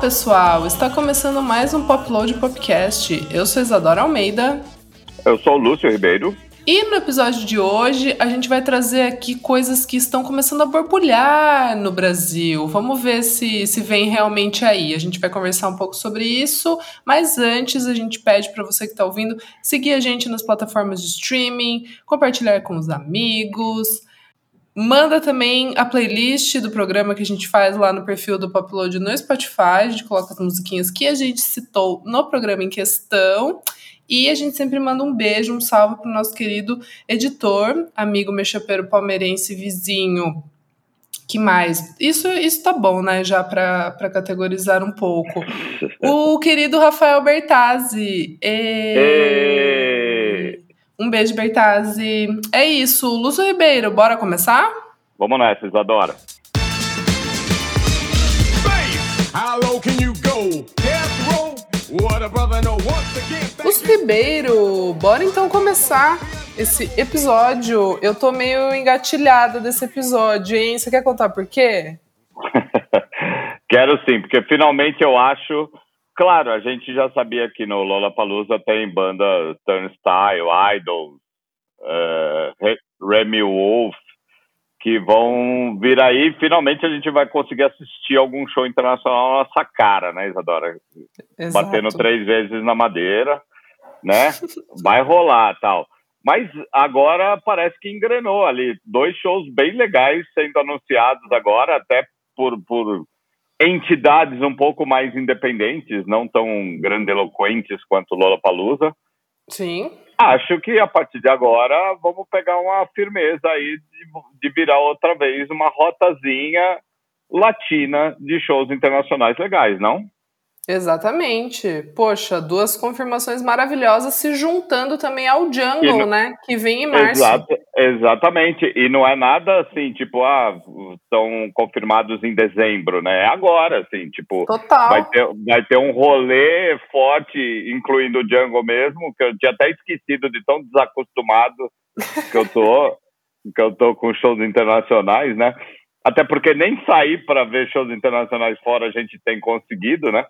pessoal! Está começando mais um Popload Podcast. Eu sou Isadora Almeida. Eu sou o Lúcio Ribeiro. E no episódio de hoje a gente vai trazer aqui coisas que estão começando a borbulhar no Brasil. Vamos ver se, se vem realmente aí. A gente vai conversar um pouco sobre isso, mas antes a gente pede para você que está ouvindo seguir a gente nas plataformas de streaming, compartilhar com os amigos. Manda também a playlist do programa que a gente faz lá no perfil do Popload no Spotify. A gente coloca as musiquinhas que a gente citou no programa em questão. E a gente sempre manda um beijo, um salve para o nosso querido editor, amigo mechapeiro palmeirense, vizinho. Que mais? Isso, isso tá bom, né? Já para categorizar um pouco. O querido Rafael Bertazzi. E... Um beijo, Bertazzi. É isso. Lúcio Ribeiro, bora começar? Vamos nessa, Isadora. Lúcio Ribeiro, bora então começar esse episódio. Eu tô meio engatilhada desse episódio, hein? Você quer contar por quê? Quero sim, porque finalmente eu acho Claro, a gente já sabia que no Lollapalooza tem banda Turnstile, Idols, uh, Remy Wolf, que vão vir aí. Finalmente a gente vai conseguir assistir algum show internacional na nossa cara, né, Isadora? Exato. Batendo três vezes na madeira, né? Vai rolar tal. Mas agora parece que engrenou ali. Dois shows bem legais sendo anunciados agora, até por, por entidades um pouco mais independentes, não tão grandiloquentes quanto Lola Palusa. Sim. Acho que a partir de agora vamos pegar uma firmeza aí de, de virar outra vez uma rotazinha latina de shows internacionais legais, não? Exatamente. Poxa, duas confirmações maravilhosas se juntando também ao Jungle, não... né? Que vem em março. Exato, exatamente. E não é nada assim, tipo, ah, estão confirmados em dezembro, né? É agora, assim, tipo. Total. Vai ter, vai ter um rolê forte, incluindo o Jungle mesmo, que eu tinha até esquecido de tão desacostumado que eu tô, que eu tô com shows internacionais, né? Até porque nem sair para ver shows internacionais fora a gente tem conseguido, né?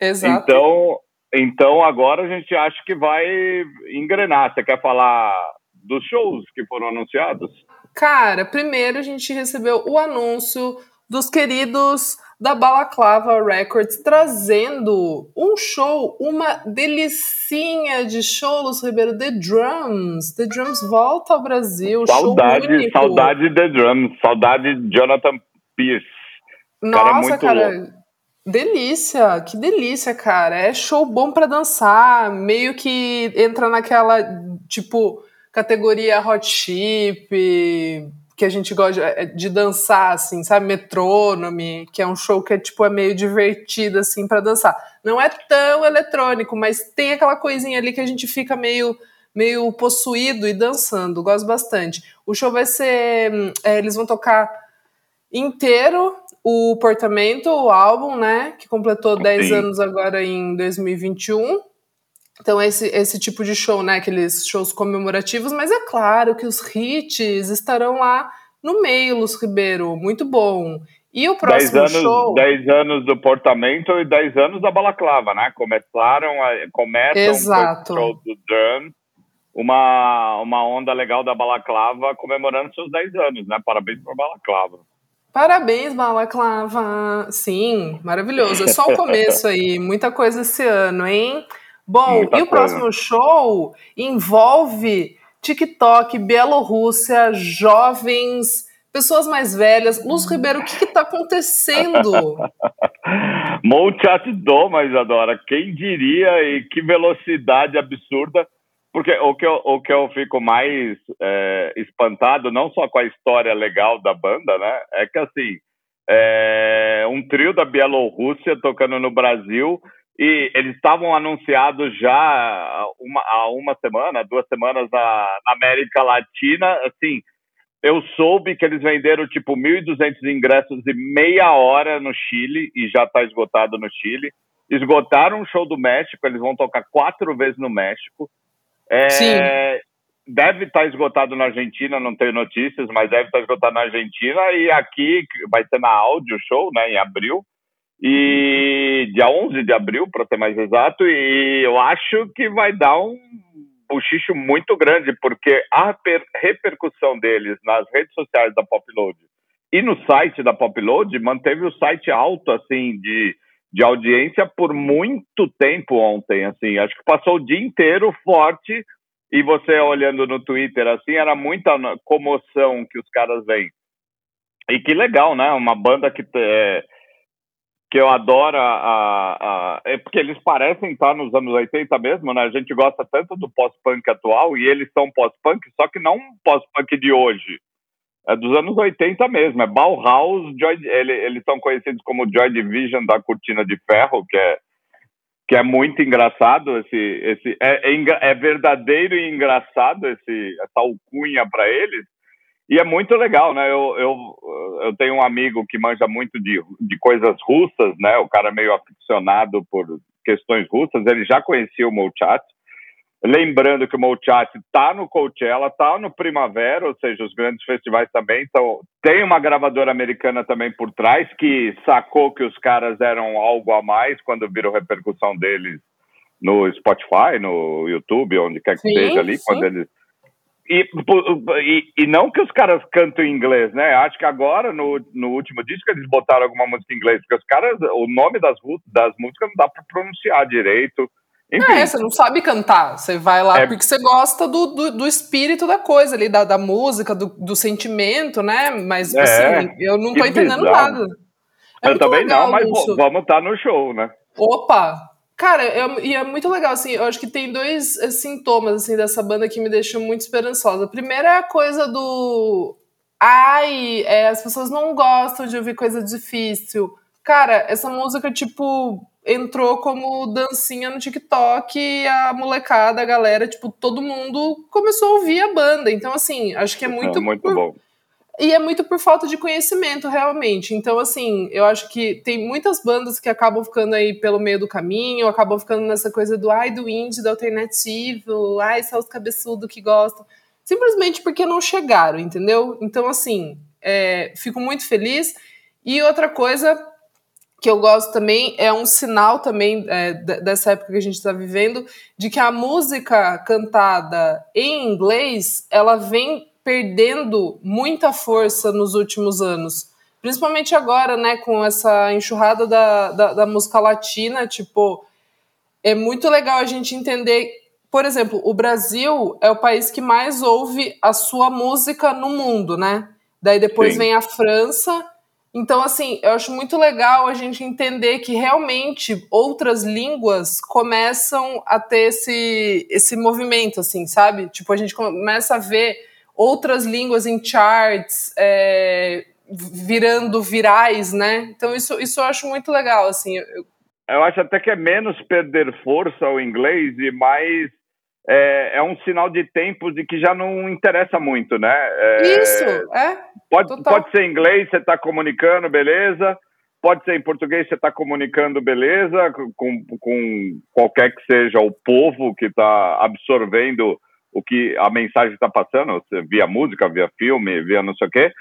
Exato. Então, então agora a gente acha que vai engrenar. Você quer falar dos shows que foram anunciados? Cara, primeiro a gente recebeu o anúncio dos queridos da Balaclava Records trazendo um show, uma delicinha de show, Luz Ribeiro, The Drums. The Drums volta ao Brasil. Saudade, saudade The Drums, saudade Jonathan Pierce. Nossa, cara, é muito cara louco. Delícia, que delícia, cara. É show bom para dançar, meio que entra naquela, tipo, categoria hot chip, que a gente gosta de, é, de dançar, assim, sabe? Metrônome, que é um show que é, tipo, é meio divertido, assim, para dançar. Não é tão eletrônico, mas tem aquela coisinha ali que a gente fica meio meio possuído e dançando. Gosto bastante. O show vai ser. Hum, é, eles vão tocar inteiro o Portamento, o álbum, né, que completou 10 Sim. anos agora em 2021. Então, esse, esse tipo de show, né, aqueles shows comemorativos, mas é claro que os hits estarão lá no meio, Luz Ribeiro, muito bom. E o próximo dez anos, show... 10 anos do Portamento e 10 anos da Balaclava, né, começaram, a, começam Exato. o show do Drum, uma, uma onda legal da Balaclava comemorando seus 10 anos, né, parabéns para Balaclava. Parabéns, Balaclava! Sim, maravilhoso. É só o começo aí, muita coisa esse ano, hein? Bom, muita e o coisa. próximo show envolve TikTok, Bielorrússia, jovens, pessoas mais velhas. Luz Ribeiro, o que está acontecendo? Molchat Doma, Isadora. Quem diria e que velocidade absurda porque o que eu, o que eu fico mais é, espantado, não só com a história legal da banda, né? É que, assim, é um trio da Bielorrússia tocando no Brasil e eles estavam anunciados já uma, há uma semana, duas semanas na, na América Latina. Assim, eu soube que eles venderam, tipo, 1.200 ingressos em meia hora no Chile e já está esgotado no Chile. Esgotaram o show do México, eles vão tocar quatro vezes no México. É, Sim. Deve estar esgotado na Argentina, não tenho notícias, mas deve estar esgotado na Argentina e aqui vai ser na áudio show, né, em abril. E dia 11 de abril, para ser mais exato, e eu acho que vai dar um bochicho muito grande, porque a repercussão deles nas redes sociais da Popload e no site da Popload manteve o site alto, assim, de, de audiência por muito tempo ontem, assim, acho que passou o dia inteiro forte, e você olhando no Twitter, assim, era muita comoção que os caras vêm. E que legal, né? Uma banda que é, que eu adoro a, a, é porque eles parecem estar nos anos 80 mesmo, né? A gente gosta tanto do pós-punk atual e eles são pós-punk, só que não pós-punk de hoje. É dos anos 80 mesmo, é Bauhaus, Joy, ele, eles são conhecidos como Joy Division da Cortina de Ferro, que é que é muito engraçado esse esse é, é, é verdadeiro e engraçado esse essa alcunha para eles e é muito legal, né? Eu, eu, eu tenho um amigo que manja muito de, de coisas russas, né? O cara é meio aficionado por questões russas. Ele já conhecia o Molchat. Lembrando que o Molchat está no Coachella, está no Primavera, ou seja, os grandes festivais também. Então, tem uma gravadora americana também por trás que sacou que os caras eram algo a mais quando viram repercussão deles no Spotify, no YouTube, onde quer que sim, seja ali, sim. quando eles e, e, e, não que os caras cantam em inglês, né? Acho que agora, no, no último disco, eles botaram alguma música em inglês, porque os caras, o nome das, das músicas não dá para pronunciar direito. Enfim. É, você não sabe cantar. Você vai lá é... porque você gosta do, do, do, espírito da coisa ali, da, da música, do, do sentimento, né? Mas, é, assim, eu não tô entendendo bizarro. nada. É eu também legal, não, mas vamos estar tá no show, né? Opa! Cara, é, e é muito legal, assim, eu acho que tem dois é, sintomas, assim, dessa banda que me deixam muito esperançosa. Primeiro é a coisa do... Ai, é, as pessoas não gostam de ouvir coisa difícil. Cara, essa música, tipo, entrou como dancinha no TikTok e a molecada, a galera, tipo, todo mundo começou a ouvir a banda. Então, assim, acho que é muito... É muito bom e é muito por falta de conhecimento, realmente. Então, assim, eu acho que tem muitas bandas que acabam ficando aí pelo meio do caminho, acabam ficando nessa coisa do ai, do indie, do alternativo, ai, só os cabeçudos que gostam. Simplesmente porque não chegaram, entendeu? Então, assim, é, fico muito feliz. E outra coisa que eu gosto também é um sinal também é, dessa época que a gente está vivendo de que a música cantada em inglês ela vem perdendo muita força nos últimos anos. Principalmente agora, né, com essa enxurrada da, da, da música latina, tipo, é muito legal a gente entender. Por exemplo, o Brasil é o país que mais ouve a sua música no mundo, né? Daí depois Sim. vem a França. Então, assim, eu acho muito legal a gente entender que realmente outras línguas começam a ter esse, esse movimento, assim, sabe? Tipo, a gente começa a ver outras línguas em charts, é, virando virais, né? Então isso, isso eu acho muito legal, assim. Eu... eu acho até que é menos perder força o inglês e mais é, é, um sinal de tempos de que já não interessa muito, né? É, Isso, é. Pode, pode ser inglês, você está comunicando, beleza. Pode ser em português, você está comunicando, beleza, com, com qualquer que seja o povo que está absorvendo o que a mensagem está passando, via música, via filme, via não sei o quê.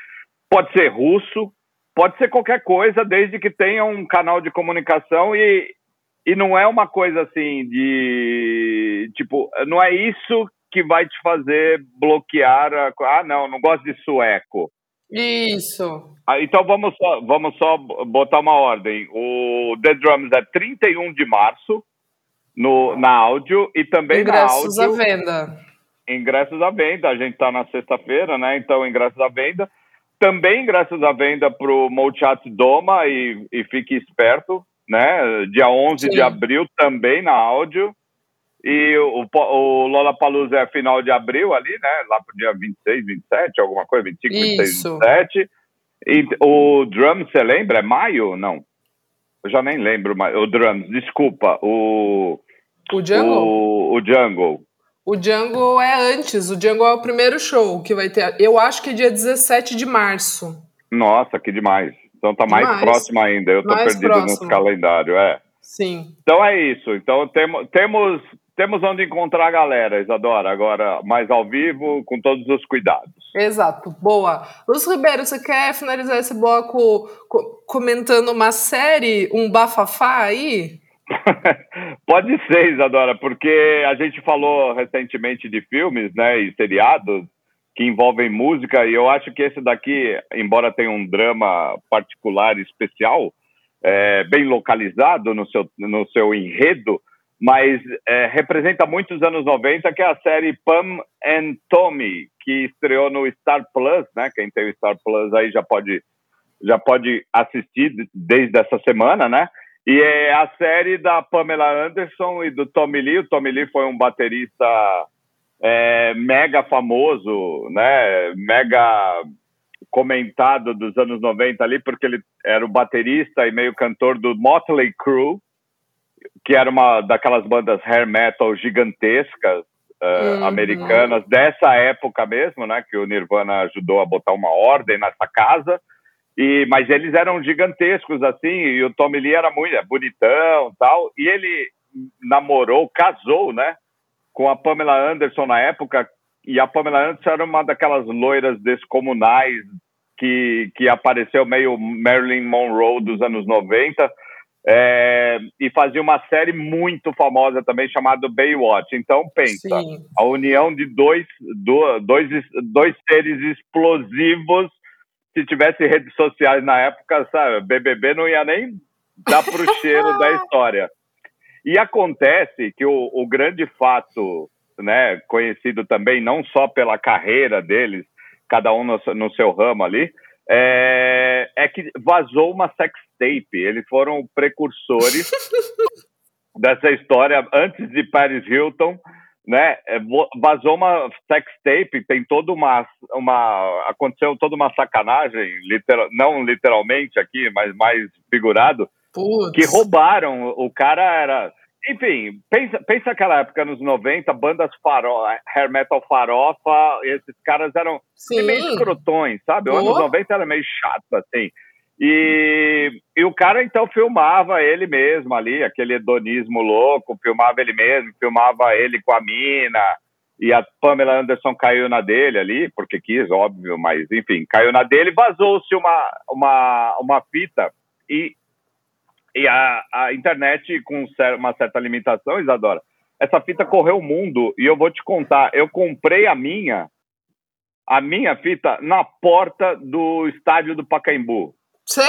Pode ser russo, pode ser qualquer coisa, desde que tenha um canal de comunicação e, e não é uma coisa assim de tipo, não é isso que vai te fazer bloquear a, ah não, não gosto de sueco. Isso. Ah, então vamos só, vamos só botar uma ordem. O The Drums é 31 de março no, na áudio e também Ingressos na áudio. à venda ingressos à venda. A gente está na sexta-feira, né? Então, ingressos à venda. Também ingressos à venda para o Molchat Doma e, e fique esperto, né? Dia 11 Sim. de abril também na áudio. E o, o Lollapalooza é final de abril ali, né? Lá para o dia 26, 27, alguma coisa, 25, Isso. 26, 27. E o Drums, você lembra? É maio? Não. Eu já nem lembro mais. O Drums, desculpa. O. O Jungle? O, o Jungle. O Django é antes, o Django é o primeiro show que vai ter. Eu acho que é dia 17 de março. Nossa, que demais. Então tá mais, próximo ainda. Eu tô mais perdido próximo. no calendário, é. Sim. Então é isso. Então temos, temos, temos onde encontrar a galera, Isadora, agora mais ao vivo, com todos os cuidados. Exato, boa. Lúcio Ribeiro, você quer finalizar esse bloco comentando uma série, um bafafá aí? Pode ser, Isadora, porque a gente falou recentemente de filmes né, e seriados que envolvem música, e eu acho que esse daqui, embora tenha um drama particular especial, é, bem localizado no seu, no seu enredo, mas é, representa muito os anos 90, que é a série Pam and Tommy, que estreou no Star Plus, né? Quem tem o Star Plus aí já pode, já pode assistir desde essa semana, né? E é a série da Pamela Anderson e do Tommy Lee. O Tommy Lee foi um baterista é, mega famoso, né? Mega comentado dos anos 90 ali, porque ele era o baterista e meio cantor do Motley Crue, que era uma daquelas bandas hair metal gigantescas uh, uhum. americanas dessa época mesmo, né? Que o Nirvana ajudou a botar uma ordem nessa casa. E, mas eles eram gigantescos assim, e o Tommy Lee era muito é, bonitão, tal. E ele namorou, casou, né? Com a Pamela Anderson na época, e a Pamela Anderson era uma daquelas loiras descomunais que, que apareceu meio Marilyn Monroe dos anos 90 é, e fazia uma série muito famosa também chamada Baywatch. Então pensa, Sim. a união de dois, dois, dois seres explosivos. Se tivesse redes sociais na época, sabe, BBB não ia nem dar para o cheiro da história. E acontece que o, o grande fato né, conhecido também não só pela carreira deles, cada um no, no seu ramo ali, é, é, que vazou uma sex tape. Eles foram precursores dessa história antes de Paris Hilton, né? É, vazou uma sex tape. Tem toda uma, uma aconteceu toda uma sacanagem, literal, não literalmente aqui, mas mais figurado, Putz. que roubaram. O cara era enfim, pensa, pensa aquela época nos 90, bandas faro, hair metal farofa, esses caras eram Sim. meio escrotões, sabe? Os anos 90 era meio chato, assim. E, e o cara então filmava ele mesmo ali, aquele hedonismo louco, filmava ele mesmo, filmava ele com a mina, e a Pamela Anderson caiu na dele ali, porque quis, óbvio, mas enfim, caiu na dele, vazou-se uma, uma, uma fita, e e a, a internet, com uma certa limitação, Isadora, essa fita correu o mundo e eu vou te contar. Eu comprei a minha, a minha fita na porta do estádio do Pacaembu. Você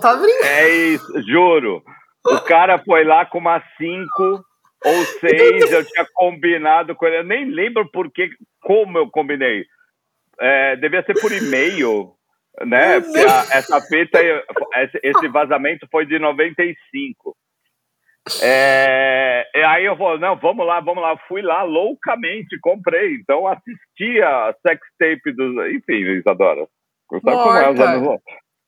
tá brincando? É isso, juro. O cara foi lá com umas cinco ou seis, eu tinha combinado com ele. Eu nem lembro por que, como eu combinei. É, devia ser por e-mail né? Porque a, essa fita, esse vazamento foi de 95. É, e aí eu vou, não, vamos lá, vamos lá. Fui lá loucamente, comprei. Então assisti a sex tape dos. Enfim, Isadora. Sabe como é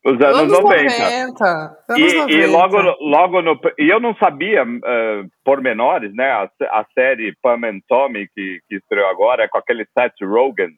os anos, os anos, anos 90. 90. Anos e, 90. e logo, logo no. E eu não sabia uh, pormenores, né? A, a série Pam and Tommy, que, que estreou agora, é com aquele Seth Rogen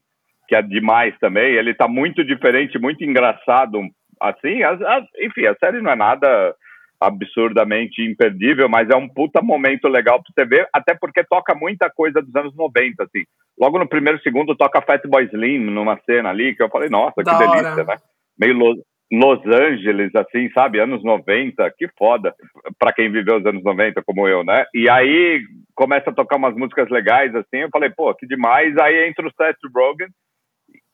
que é demais também. Ele tá muito diferente, muito engraçado. Assim, as, as, enfim, a série não é nada absurdamente imperdível, mas é um puta momento legal pra você ver, até porque toca muita coisa dos anos 90, assim. Logo no primeiro segundo toca Fatboy Slim numa cena ali, que eu falei, nossa, que da delícia, hora. né? Meio Los, Los Angeles, assim, sabe? Anos 90, que foda. Pra quem viveu os anos 90, como eu, né? E aí começa a tocar umas músicas legais, assim, eu falei, pô, que demais. Aí entra o Seth Rogen,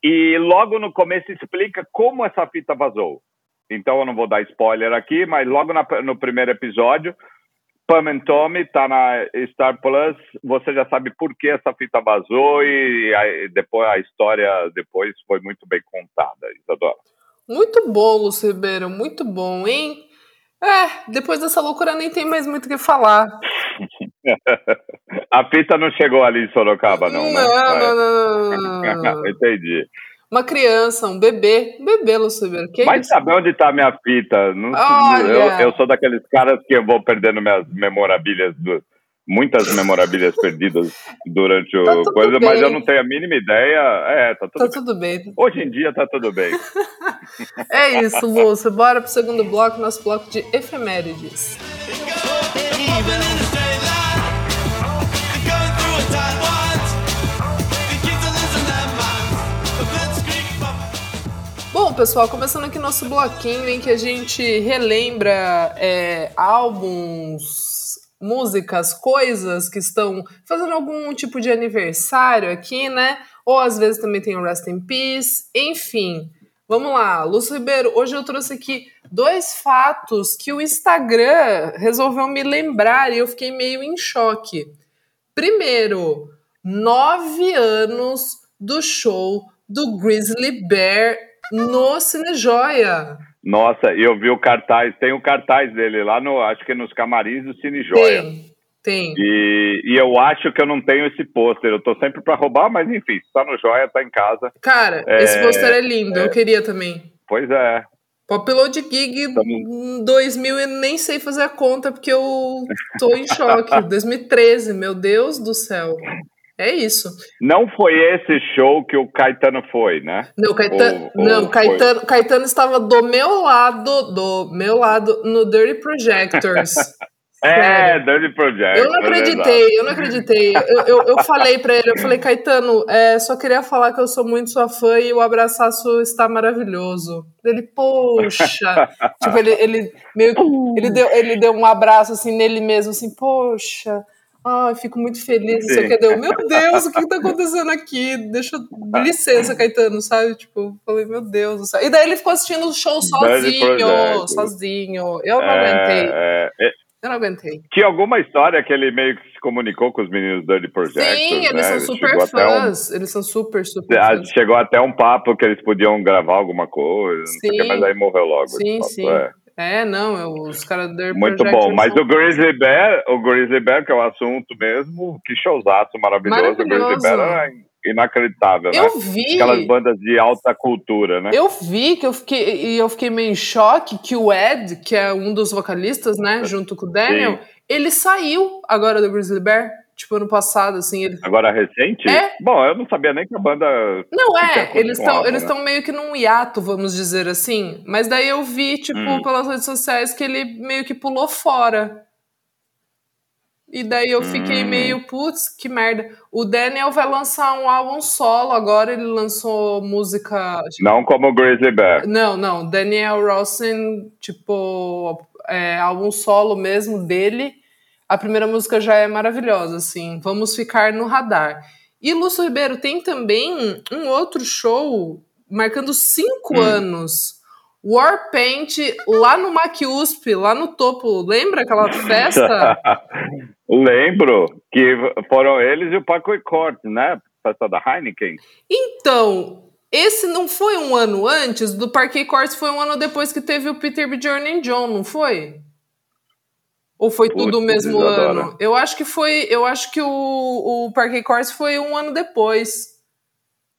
e logo no começo explica como essa fita vazou. Então eu não vou dar spoiler aqui, mas logo na, no primeiro episódio, Pam and Tommy tá na Star Plus, você já sabe por que essa fita vazou e a, depois a história depois foi muito bem contada, Isadora. Muito bom, Lúcio Ribeiro, muito bom, hein? É, depois dessa loucura nem tem mais muito o que falar. A fita não chegou ali em Sorocaba, não, né? Não, não, não, não, não. Entendi. Uma criança, um bebê, um bebê, Lúcio Que Mas isso? sabe onde está a minha fita? Não, eu, eu, sou daqueles caras que eu vou perdendo minhas memorabilhas, do, muitas memorabilhas perdidas durante tá o coisa, bem. mas eu não tenho a mínima ideia. É, tá tudo, tá bem. tudo bem. Hoje em dia tá tudo bem. é isso, Lúcio. Bora pro segundo bloco, nosso bloco de efemérides. pessoal, começando aqui nosso bloquinho em que a gente relembra é, álbuns, músicas, coisas que estão fazendo algum tipo de aniversário aqui, né? Ou às vezes também tem o Rest in Peace, enfim. Vamos lá, Lúcio Ribeiro, hoje eu trouxe aqui dois fatos que o Instagram resolveu me lembrar e eu fiquei meio em choque. Primeiro, nove anos do show do Grizzly Bear no Cine Joia. Nossa, eu vi o cartaz, tem o cartaz dele lá no, acho que nos camarins do Cine Joia. Tem, tem. E, e eu acho que eu não tenho esse pôster, eu tô sempre para roubar, mas enfim, tá no Joia, tá em casa. Cara, é, esse pôster é lindo, é, eu queria também. Pois é. Upload Gig Estamos... 2000 e nem sei fazer a conta porque eu tô em choque. 2013, meu Deus do céu. É isso. Não foi esse show que o Caetano foi, né? Não, Caetano, ou, não, ou Caetano, Caetano estava do meu lado, do meu lado, no Dirty Projectors. É, Dirty Project. Eu não acreditei, eu não acreditei. Eu, eu, eu falei pra ele, eu falei, Caetano, é, só queria falar que eu sou muito sua fã e o abraço está maravilhoso. Ele, poxa. tipo, ele, ele meio ele deu, ele deu um abraço assim nele mesmo, assim, poxa. Ai, fico muito feliz. Isso aqui deu, meu Deus, o que está acontecendo aqui? Deixa, licença, Caetano, sabe? Tipo, falei, meu Deus do céu. E daí ele ficou assistindo o show sozinho, sozinho. Eu não é, aguentei. É, é, eu não aguentei. Tinha alguma história que ele meio que se comunicou com os meninos do Dirty Project. Sim, eles né? são super fãs. Um... Eles são super, super ah, fãs. Chegou até um papo que eles podiam gravar alguma coisa, sim. mas aí morreu logo. Sim, sim. É. É, não, os caras do Muito bom, mas o Grizzly Bear, o Grizzly Bear, que é o assunto mesmo, que showzaço maravilhoso. maravilhoso. O Grizzly Bear era inacreditável, eu né? vi. Aquelas bandas de alta cultura, né? Eu vi que eu fiquei e eu fiquei meio em choque que o Ed, que é um dos vocalistas, né, junto com o Daniel, Sim. ele saiu agora do Grizzly Bear. Tipo, ano passado, assim. Ele... Agora recente? É. Bom, eu não sabia nem que a banda. Não, é. Eles estão eles né? meio que num hiato, vamos dizer assim. Mas daí eu vi, tipo, hum. pelas redes sociais que ele meio que pulou fora. E daí eu fiquei hum. meio, putz, que merda. O Daniel vai lançar um álbum solo agora, ele lançou música. Tipo... Não como Grizzly Bear. Não, não. Daniel Rosen, tipo, é, álbum solo mesmo dele a primeira música já é maravilhosa, assim. Vamos ficar no radar. E Lúcio Ribeiro tem também um outro show marcando cinco hum. anos. Warpaint lá no MacUSP, lá no topo. Lembra aquela festa? Lembro que foram eles e o Paco e Corte, né? Festa da Heineken. Então, esse não foi um ano antes do Parque Courts, foi um ano depois que teve o Peter Bjorn John, não foi? Ou foi tudo o mesmo ano? Eu acho que foi. Eu acho que o, o Parque Course foi um ano depois.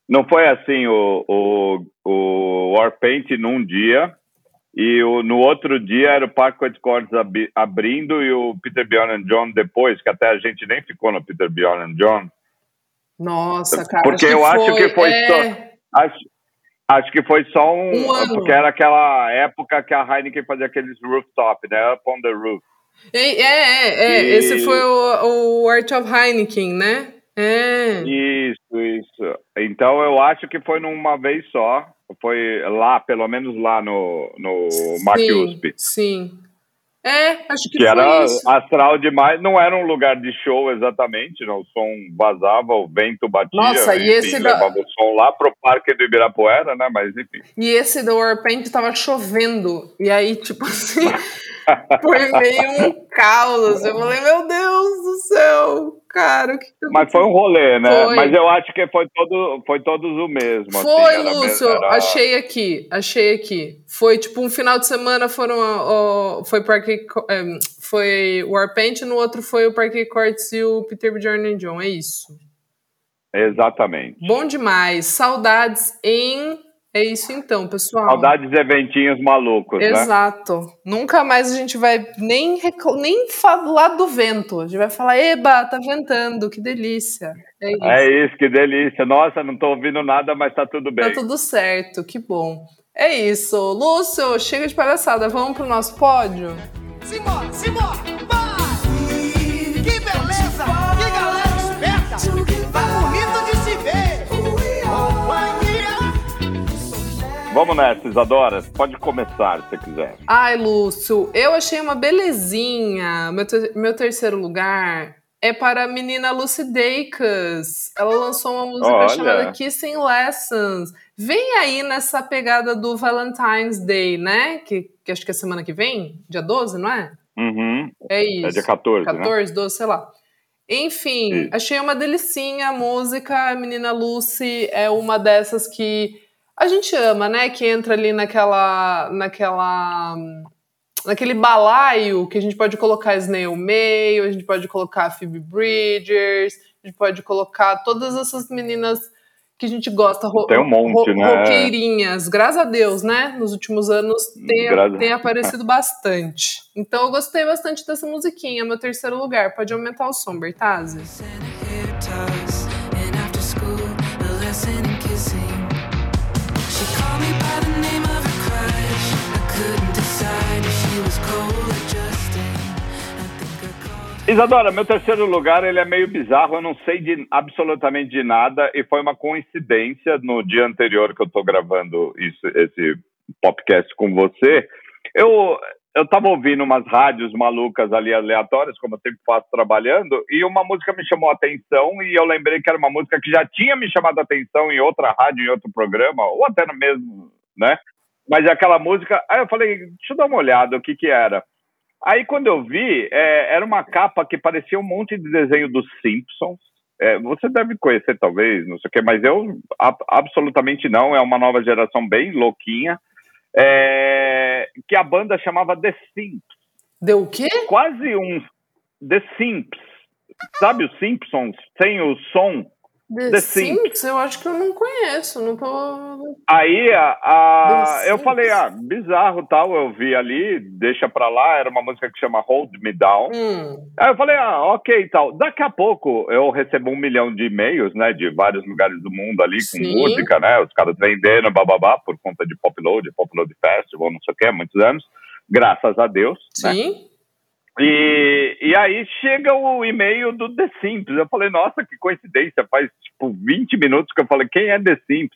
Não foi assim o, o, o Warpaint num dia e o, no outro dia era o Parque Course ab, abrindo e o Peter Bjorn John depois, que até a gente nem ficou no Peter Bjorn John. Nossa, cara. Porque acho eu acho foi, que foi é... só. Acho, acho que foi só um. um porque era aquela época que a Heineken fazia aqueles rooftop, né? Up on the roof. É, é, é. é. E... Esse foi o, o Art of Heineken, né? É. Isso, isso. Então eu acho que foi numa vez só. Foi lá, pelo menos lá no, no MacUSP. Sim. É, acho que, que era isso. astral demais. Não era um lugar de show exatamente, não. O som vazava, o vento batia. Nossa, enfim, e esse levava da... o som lá pro Parque do Ibirapuera, né? Mas enfim. E esse do Warpaint tava chovendo. E aí, tipo assim. foi meio um caos. Eu falei, meu Deus do céu, cara. Que que Mas foi um rolê, né? Foi. Mas eu acho que foi, todo, foi todos o mesmo. Assim, foi, assim, Lúcio. Era... Achei aqui, achei aqui. Foi tipo um final de semana foram. Ó, foi Parque. É, foi Warpaint, no outro foi o Parque Courts e o Peter Bjorn John. É isso. Exatamente. Bom demais. Saudades em é isso então, pessoal. Saudades de eventinhos malucos, né? Exato. Né? Nunca mais a gente vai nem, nem falar do vento. A gente vai falar, eba, tá ventando, que delícia. É isso. É isso, que delícia. Nossa, não tô ouvindo nada, mas tá tudo bem. Tá tudo certo, que bom. É isso. Lúcio, chega de palhaçada. Vamos pro nosso pódio? Simbora, simbora! Que Vamos nessa, Isadora. Pode começar se quiser. Ai, Lúcio, eu achei uma belezinha. Meu, ter meu terceiro lugar é para a menina Lucy Dacus. Ela lançou uma música Olha. chamada Kissing Lessons. Vem aí nessa pegada do Valentine's Day, né? Que, que acho que é semana que vem, dia 12, não é? Uhum. É isso. É dia 14. 14, né? 12, sei lá. Enfim, achei uma delicinha a música. A menina Lucy é uma dessas que a gente ama, né? Que entra ali naquela. naquela. naquele balaio que a gente pode colocar Snail Mail, a gente pode colocar Phoebe Bridgers, a gente pode colocar todas essas meninas que a gente gosta, tem um monte, né? roqueirinhas. Graças a Deus, né? Nos últimos anos tem, tem aparecido bastante. Então eu gostei bastante dessa musiquinha, meu terceiro lugar. Pode aumentar o som, Bertazzi? Isadora, meu terceiro lugar ele é meio bizarro, eu não sei de absolutamente de nada e foi uma coincidência no dia anterior que eu estou gravando isso, esse podcast com você. Eu eu estava ouvindo umas rádios malucas ali aleatórias, como eu sempre faço trabalhando, e uma música me chamou a atenção e eu lembrei que era uma música que já tinha me chamado a atenção em outra rádio, em outro programa, ou até no mesmo, né? Mas aquela música, aí eu falei, deixa eu dar uma olhada o que que era. Aí quando eu vi, é, era uma capa que parecia um monte de desenho dos Simpsons. É, você deve conhecer talvez, não sei o que, mas eu a, absolutamente não. É uma nova geração bem louquinha. É, que a banda chamava The Simps. Deu o quê? Quase um The Simps. Sabe os Simpsons? Sem o som The, The Sims? Sims? Eu acho que eu não conheço, não tô. Aí a, a eu falei, ah, bizarro tal, eu vi ali, deixa pra lá, era uma música que chama Hold Me Down. Hum. Aí eu falei, ah, ok tal. Daqui a pouco eu recebo um milhão de e-mails, né, de vários lugares do mundo ali com Sim. música, né, os caras vendendo, bababá, por conta de Popload, Popload Festival, não sei o que, há muitos anos, graças a Deus. Né? Sim. Né? E, e aí chega o e-mail do The Sims. Eu falei, nossa, que coincidência, faz tipo 20 minutos que eu falei, quem é The Sims?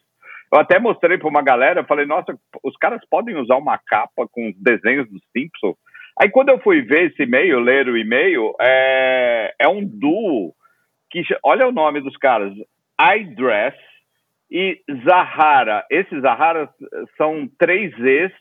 Eu até mostrei para uma galera, falei, nossa, os caras podem usar uma capa com os desenhos dos Simpsons. Aí quando eu fui ver esse e-mail, ler o e-mail, é, é um duo que, olha o nome dos caras, I Dress e Zahara. Esses Zahara são três Zs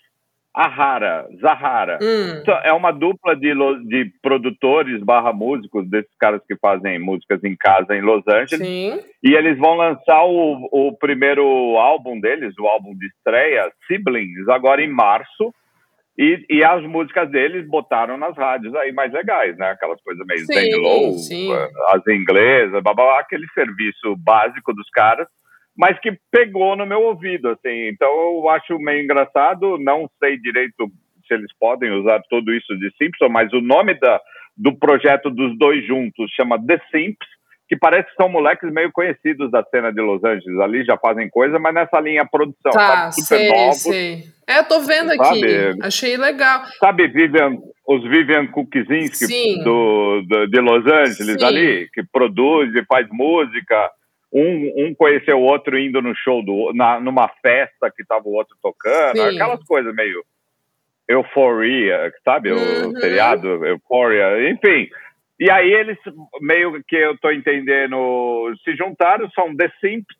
Ahara, Zahara. Hum. Então, é uma dupla de, de produtores barra músicos, desses caras que fazem músicas em casa em Los Angeles. Sim. E eles vão lançar o, o primeiro álbum deles, o álbum de estreia, Siblings, agora em março. E, e as músicas deles botaram nas rádios aí mais legais, né? Aquelas coisas meio sim, Low, sim. as inglesas, blá, blá, blá, aquele serviço básico dos caras mas que pegou no meu ouvido, assim. Então eu acho meio engraçado, não sei direito se eles podem usar tudo isso de Simpson, mas o nome da, do projeto dos dois juntos chama The Simps, que parece que são moleques meio conhecidos da cena de Los Angeles. Ali já fazem coisa, mas nessa linha produção, tá, sabe? Super sei, novos. Sei. É, eu tô vendo sabe? aqui. Achei legal. Sabe Vivian, os Vivian Kukizinski do, do, de Los Angeles Sim. ali, que produz e faz música um, um conheceu o outro indo no show, do, na, numa festa que tava o outro tocando, Sim. aquelas coisas meio euforia, sabe? Uhum. O seriado, euforia, enfim. E aí eles, meio que eu tô entendendo, se juntaram, são The Simps,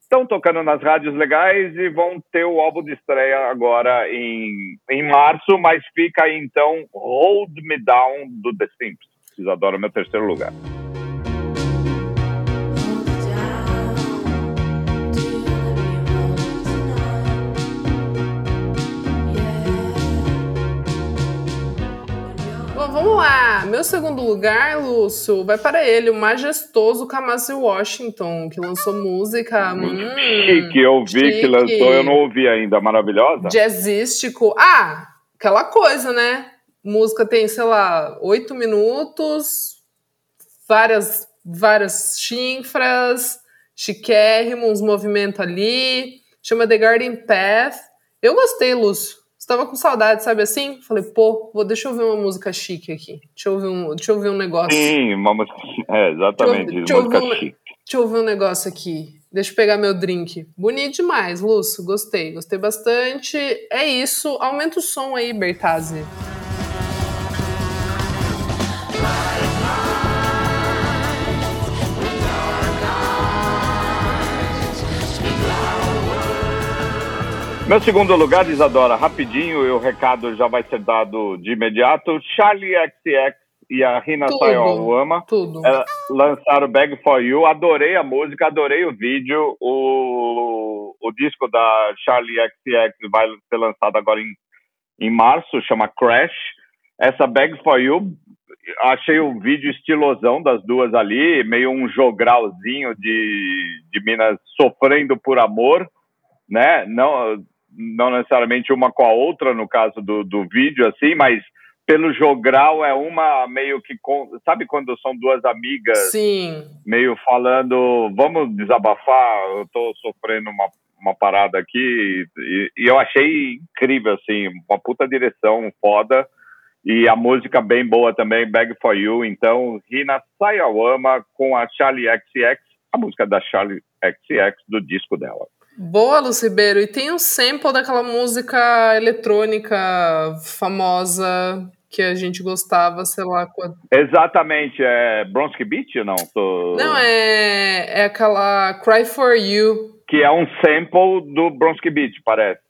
estão tocando nas rádios legais e vão ter o álbum de estreia agora em, em março, mas fica aí então Hold Me Down do The Simps. Vocês adoram meu terceiro lugar. Vamos lá. Meu segundo lugar, Lúcio, vai para ele, o majestoso Kamasi Washington, que lançou música. Hum, chique, eu vi chique. que lançou, eu não ouvi ainda. Maravilhosa? Jazzístico. Ah, aquela coisa, né? Música tem, sei lá, oito minutos, várias, várias chinfras, chiquérrimo, uns movimentos ali. Chama The Garden Path. Eu gostei, Lúcio. Estava com saudade, sabe assim? Falei, pô, vou, deixa eu ouvir uma música chique aqui. Deixa eu ouvir um, deixa eu ouvir um negócio. Sim, uma música. É, exatamente. Deixa eu, música chique. Deixa eu ouvir um negócio aqui. Deixa eu pegar meu drink. Bonito demais, Lúcio. Gostei, gostei bastante. É isso. Aumenta o som aí, Bertazzi. Meu segundo lugar, Isadora, rapidinho, e o recado já vai ser dado de imediato. Charlie XX e a Rina Sayawama tudo. É, lançaram Bag for You. Adorei a música, adorei o vídeo. O, o disco da Charlie XX vai ser lançado agora em, em março, chama Crash. Essa Bag for You, achei o vídeo estilosão das duas ali, meio um jogralzinho de, de minas sofrendo por amor, né? Não não necessariamente uma com a outra no caso do, do vídeo, assim, mas pelo jogral é uma meio que sabe quando são duas amigas Sim. meio falando vamos desabafar eu tô sofrendo uma, uma parada aqui e, e, eu achei incrível assim uma puta direção foda e a música bem boa também Bag for You então Rina Sayawama com a Charlie XX a música da Charlie XX do disco dela Boa, Luci Ribeiro. E tem um sample daquela música eletrônica famosa que a gente gostava, sei lá quando. Exatamente, é Bronski Beat, não? Tô... Não, é, é aquela Cry For You. Que é um sample do Bronski Beat, parece.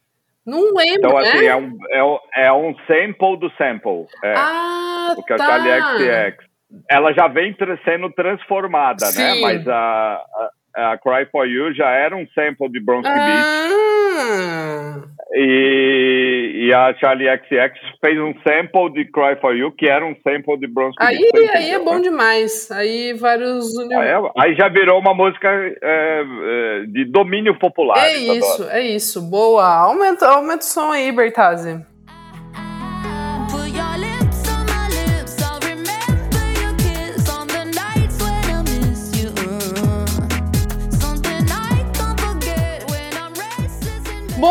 Não lembro, Então, assim, né? é, um, é, é um sample do sample. É, Ah, porque a tá. Charlie XX. Ela já vem sendo transformada, né? Sim. Mas a, a, a Cry For You já era um sample de Beat. Ah, E, e a Charlie XX fez um sample de Cry For You, que era um sample de Bronski aí, Beat. Aí é bom demais. Aí vários. Aí, é- aí já virou uma música é, é, de domínio popular. É isso, é isso. Boa. Aumenta, aumenta o som aí, Bertazzi.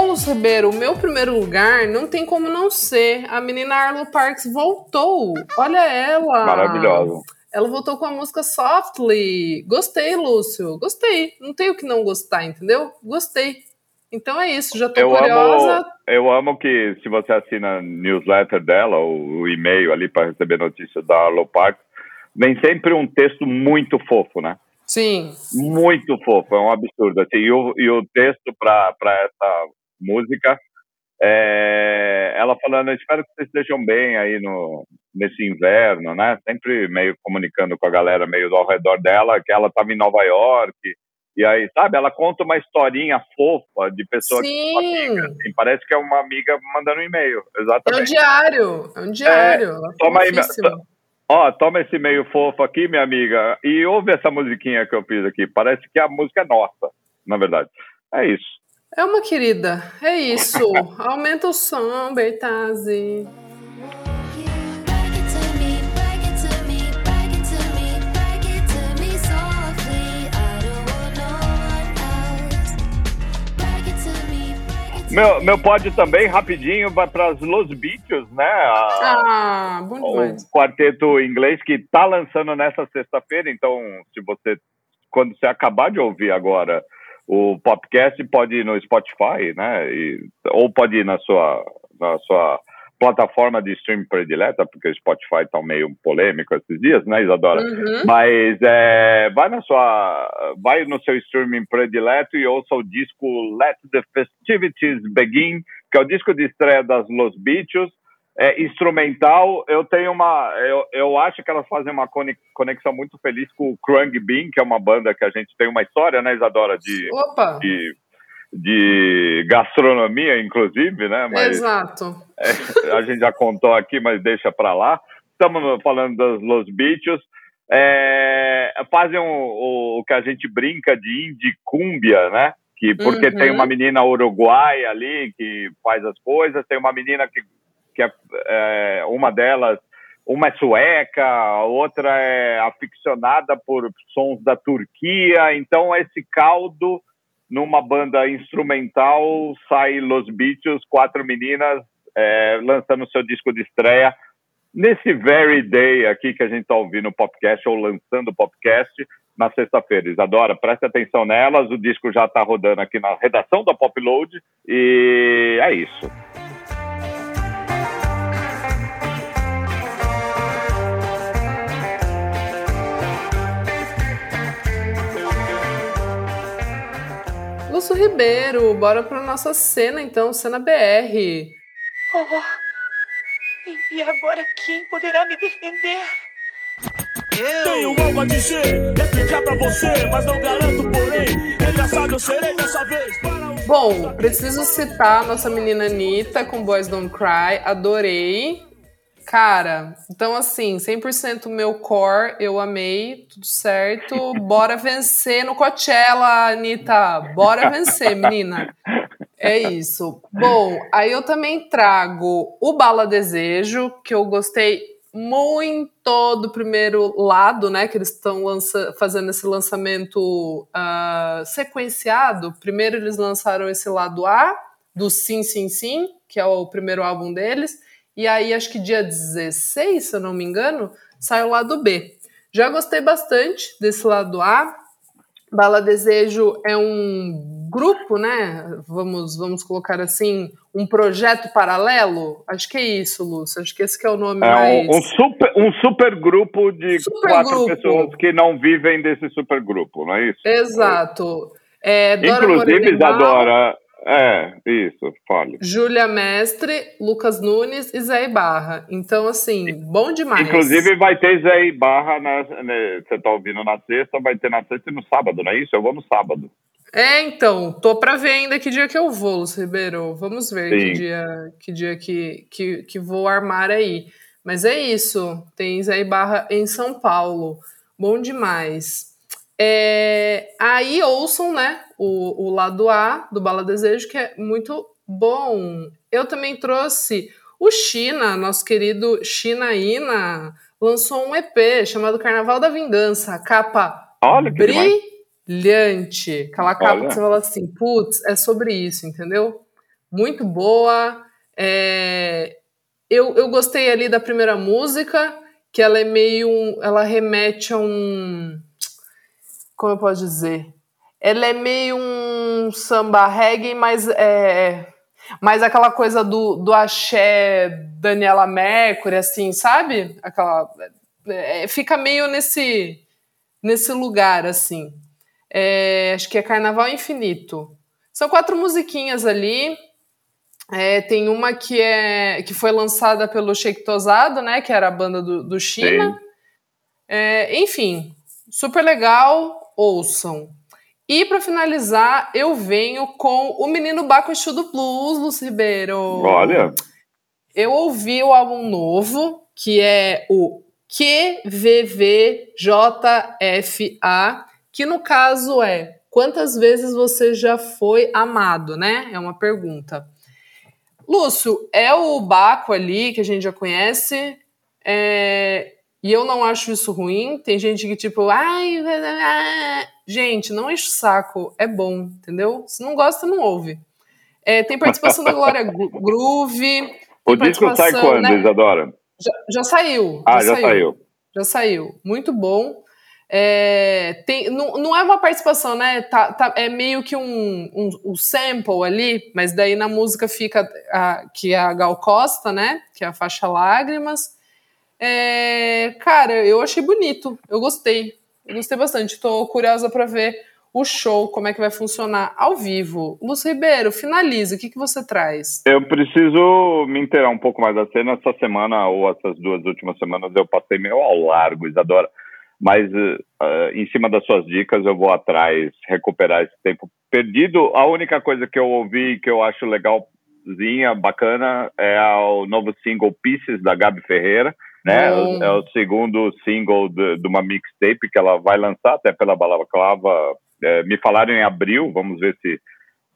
Lúcio Ribeiro, o meu primeiro lugar não tem como não ser. A menina Arlo Parks voltou. Olha ela. Maravilhosa. Ela voltou com a música Softly. Gostei, Lúcio. Gostei. Não tenho o que não gostar, entendeu? Gostei. Então é isso. Já tô Eu curiosa. amo, eu amo que se você assina a newsletter dela, o, o e-mail ali para receber notícias da Arlo Parks, vem sempre um texto muito fofo, né? Sim. Muito fofo, é um absurdo. Assim, e, o, e o texto para essa música, é, ela falando, espero que vocês estejam bem aí no, nesse inverno, né? Sempre meio comunicando com a galera meio ao redor dela, que ela estava em Nova York, e aí, sabe, ela conta uma historinha fofa de pessoa que Sim. é uma amiga, assim, parece que é uma amiga mandando um e-mail, É um exatamente. diário. É um diário. É toma aí. Ó, toma esse e-mail fofo aqui, minha amiga, e ouve essa musiquinha que eu fiz aqui, parece que a música é nossa, na verdade. É isso. É uma querida. É isso. Aumenta o som, Bertazzi. Meu, meu pódio também, rapidinho, vai para as Los Beatles, né? A- Ah, bom o demais. quarteto inglês que está lançando nessa sexta-feira. Então, se você, quando você acabar de ouvir agora o podcast, pode ir no Spotify, né? E- ou pode ir na sua, na sua plataforma de streaming predileta, porque o Spotify está meio polêmico esses dias, né, Isadora? Uhum. Mas é, vai na sua, vai no seu streaming predileto e ouça o disco Let the Festivities Begin, que é o disco de estreia das Los Beatles. É instrumental. Eu tenho uma, eu, eu acho que elas fazem uma cone- conexão muito feliz com o Krung Bean, que é uma banda que a gente tem uma história, né, Isadora, de, Opa! de, de gastronomia, inclusive, né? Mas Exato. a gente já contou aqui, mas deixa para lá. Estamos falando das Los Beatles. É, fazem o, o, que a gente brinca de indie cúmbia, né? Que, porque Uhum. tem uma menina uruguaia ali que faz as coisas, tem uma menina que, que é, é, uma delas, uma é sueca, a outra é aficionada por sons da Turquia. Então, esse caldo numa banda instrumental sai Los Beatles, quatro meninas é, lançando seu disco de estreia nesse very day aqui que a gente está ouvindo o podcast ou lançando o podcast na sexta-feira. Isadora, preste atenção nelas, o disco já está rodando aqui na redação da Popload e é isso. Ribeiro, bora pra nossa cena então, cena BR. Oh, e agora quem poderá me defender? Tenho algo a dizer, explicar pra você, mas não garanto, porém, engraçado eu serei dessa vez. Bom, preciso citar a nossa menina Anitta com Boys Don't Cry, adorei. Cara, então assim, 100% meu core, eu amei, tudo certo. Bora vencer no Coachella, Anitta. Bora vencer, menina. É isso. Bom, aí eu também trago o Bala Desejo, que eu gostei muito do primeiro lado, né? Que eles estão fazendo esse lançamento ah, sequenciado. Primeiro eles lançaram esse lado A, do Sim Sim Sim, que é o primeiro álbum deles. E aí, acho que dia 16, se eu não me engano, sai o lado B. Já gostei bastante desse lado A. Bala Desejo é um grupo, né? Vamos, vamos colocar assim, um projeto paralelo. Acho que é isso, Lúcio. Acho que esse que é o nome É mais. um, super, um super grupo de Super quatro grupo. pessoas que não vivem desse super grupo, não é isso? Exato. É, Inclusive, Isadora. É, isso, fale. Júlia Mestre, Lucas Nunes e Zé Barra. Então, assim, bom demais. Inclusive, vai ter Zé Barra, na, né, você tá ouvindo na sexta, vai ter na sexta e no sábado, não é isso? Eu vou no sábado. É, então, tô pra ver ainda que dia que eu vou, Lúcio Ribeiro. Vamos ver Sim. que dia, que, dia que, que, que vou armar aí. Mas é isso, tem Zé Barra em São Paulo. Bom demais. É, aí ouçam, né, o, o lado A do Bala Desejo, que é muito bom. Eu também trouxe o China, nosso querido China Ina, lançou um EP chamado Carnaval da Vingança, capa Olha que demais. brilhante. Aquela capa Olha. que você fala assim, putz, é sobre isso, entendeu? Muito boa. É, Eu, eu gostei ali da primeira música, que ela é meio. Ela remete a um. Como eu posso dizer? Ela é meio um samba reggae, mas é. Mas aquela coisa do, do axé Daniela Mercury, assim, sabe? Aquela. é, fica meio nesse, nesse lugar, assim. É, acho que é Carnaval Infinito. São quatro musiquinhas ali. É, tem uma que é que foi lançada pelo Shake Tosado, né? Que era a banda do, do China. É, enfim, super legal, ouçam. E para finalizar, eu venho com o menino Baco Exu do Blues, Lúcio Ribeiro. Olha, Eu ouvi o álbum novo, que é o QVVJFA, que no caso é quantas vezes você já foi amado, né? É uma pergunta. Lúcio, é o Baco ali que a gente já conhece, é, e eu não acho isso ruim. Tem gente que, tipo, ai, ah." gente, não enche o saco, é bom, entendeu? Se não gosta, não ouve. É, tem participação da Glória Gro- Groove. o disco sai participação, quando, né? Isadora? Já, já saiu. Ah, já saiu. Já saiu. Muito bom. É, tem, não, não é uma participação, né? Tá, tá- é meio que um, um, um sample ali, mas daí na música fica a, que é a Gal Costa, né? Que é a faixa Lágrimas. É, cara, eu achei bonito. Eu gostei. Eu gostei bastante. Tô curiosa para ver o show, como é que vai funcionar ao vivo. Lúcio Ribeiro, finaliza. O que, que você traz? Eu preciso me inteirar um pouco mais da cena. Essa semana, ou essas duas últimas semanas, eu passei meio ao largo, Isadora. Mas, eh, em cima das suas dicas, eu vou atrás recuperar esse tempo perdido. A única coisa que eu ouvi que eu acho legalzinha, bacana, é o novo single Pieces, da Gabi Ferreira. Né? Bom. É o segundo single de, de uma mixtape que ela vai lançar, até pela Balaclava. Eh, me falaram em abril, vamos ver se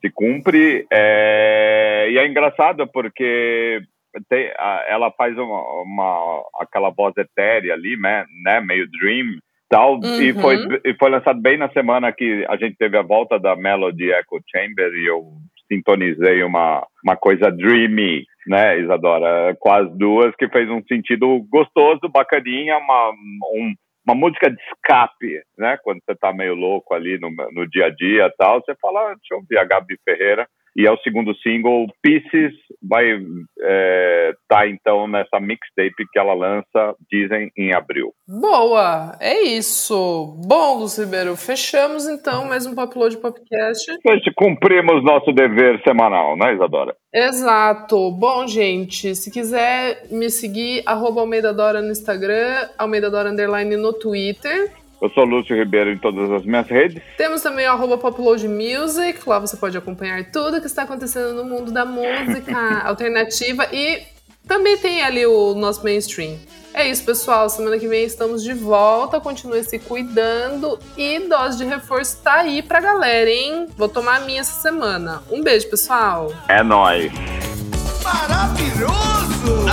se cumpre. É, e é engraçado porque tem- a- ela faz uma, uma- aquela voz etérea ali, né, né, meio dream tal, e, Uhum. foi, e foi lançado bem na semana que a gente teve a volta da Melody Echo Chamber e eu sintonizei uma, uma coisa dreamy. Né, Isadora? As duas, que fez um sentido gostoso, bacaninha, uma, um, uma música de escape, né? Quando você tá meio louco ali no, no dia a dia e tal, você fala, ah, deixa eu ouvir a Gabi Ferreira. E é o segundo single, Pieces, vai é, tá então nessa mixtape que ela lança, dizem, em abril. Boa, é isso. Bom, Lúcio Ribeiro, fechamos então mais um Popload Podcast. Nós cumprimos nosso dever semanal, né, Isadora? Exato. Bom, gente, se quiser me seguir, arroba Almeida Dora no Instagram, Almeida Dora Underline no Twitter. Eu sou Lúcio Ribeiro em todas as minhas redes. Temos também o arroba Popload Music, lá você pode acompanhar tudo que está acontecendo no mundo da música alternativa e também tem ali o nosso mainstream. É isso, pessoal. Semana que vem estamos de volta. Continue se cuidando e dose de reforço tá aí pra galera, hein? Vou tomar a minha essa semana. Um beijo, pessoal. É nóis. Maravilhoso!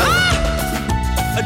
A